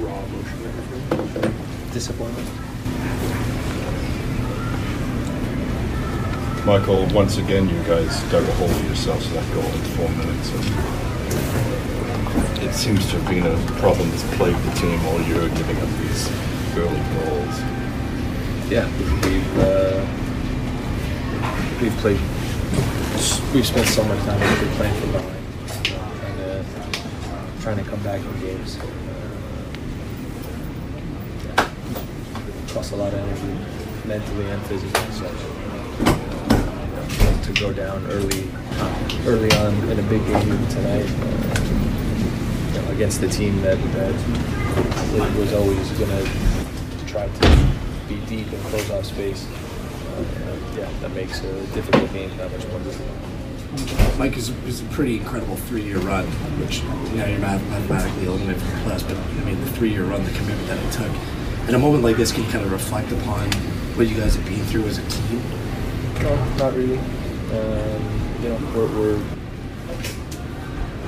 raw emotion there. Disappointment. Michael, once again, you guys dug a hole for yourselves so that goal in four minutes. It seems to have been a problem that's plagued the team all year, giving up these early goals. Yeah, we've uh, we've played. We've spent so much time playing for behind uh, and uh, trying to come back in games. Costs a lot of energy, mentally and physically. So to go down early, early on in a big game tonight uh, you know, against the team that that was always going to try to be deep and close off space. Uh, yeah, that makes a difficult game that much more difficult. Mike is, is a pretty incredible three-year run, which you know you're math- mathematically eliminated from the playoffs, but I mean the three-year run, the commitment that it took. In a moment like this, can you kind of reflect upon what you guys have been through as a team? No, not really. Um, you know, we're, we're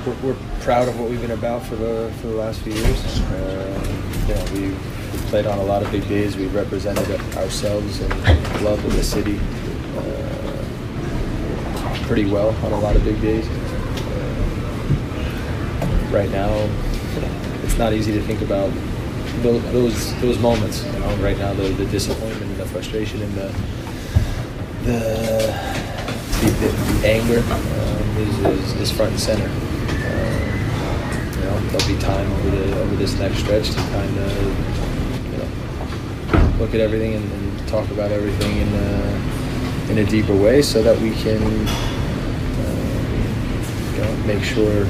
we're we're proud of what we've been about for the for the last few years. Um, you know, we've, we've played on a lot of big days. We've represented ourselves and loved in the city uh, pretty well on a lot of big days. Uh, right now, it's not easy to think about those those, moments. You know, right now the, the disappointment and the frustration and the the the, the, anger um, is, is, is front and center. Um, you know, there'll be time over the over this next stretch to kind of you know look at everything and, and talk about everything in a, in a deeper way, so that we can uh, you know make sure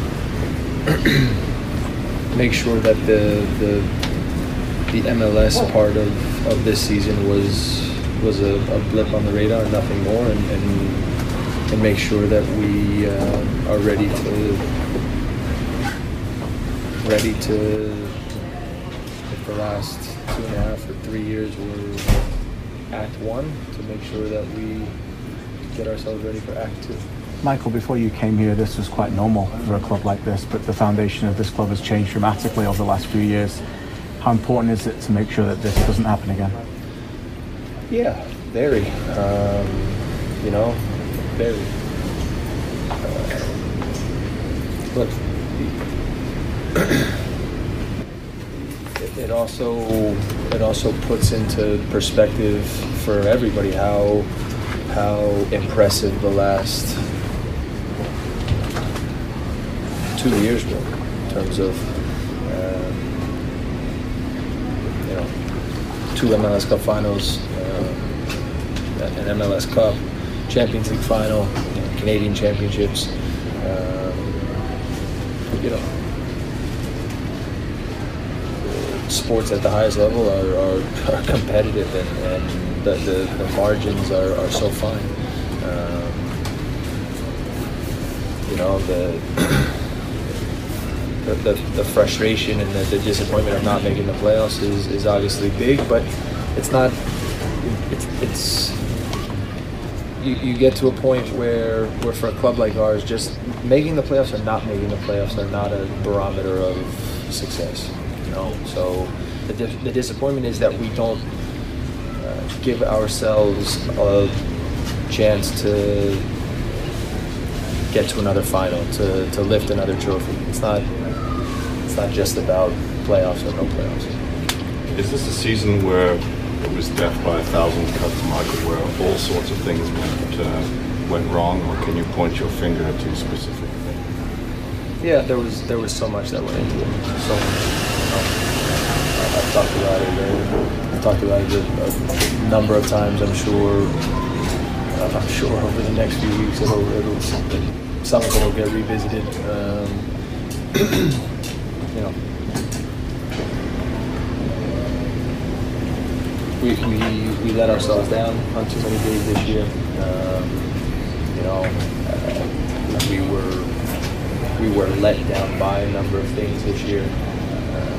make sure that the the the MLS part of, of this season was was a, a blip on the radar, nothing more, and, and, and make sure that we uh, are ready to ready to if the last two and a half or three years were act one to make sure that we get ourselves ready for act two. Michael, before you came here, this was quite normal for a club like this, but the foundation of this club has changed dramatically over the last few years. How important is it to make sure that this doesn't happen again? Yeah, very. Um, you know, very. Uh, look, it, it also it also puts into perspective for everybody how how impressive the last two years were in terms of um, you know two MLS Cup finals, uh, an MLS Cup, Champions League final, Canadian championships. Um, you know, sports at the highest level are, are, are competitive and, and the, the, the margins are, are so fine. Um, you know, the, the, the, the frustration and the, the disappointment of not making the playoffs is, is obviously big, but it's not, it's, it's you, you get to a point where, where for a club like ours, just making the playoffs or not making the playoffs are not a barometer of success. You know, so the, the disappointment is that we don't uh, give ourselves a chance to get to another final, to, to lift another trophy. It's not it's not just about playoffs or no playoffs. Is this a season where it was death by a thousand cuts, Michael, where all sorts of things went uh, went wrong, or can you point your finger at two specific things? Yeah, there was there was so much that went into it. So. I- I've talked about it. I've talked about it a, a number of times. I'm sure. I'm sure over the next few weeks it'll, it'll some of it will get revisited. Um, you know, we, we, we let ourselves down on too many days this year. Um, you know, uh, we were we were let down by a number of things this year. Uh,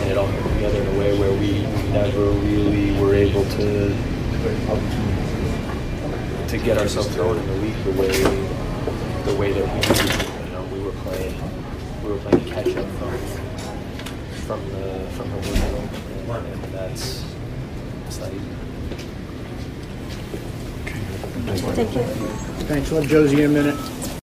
and it all came together in a way where we never really were able to to get ourselves going in the league the way the way that we did playing. We were playing catch up from from the from the original, and, and that's it's not easy. Thank you. Thanks. We'll have Jozy in a minute.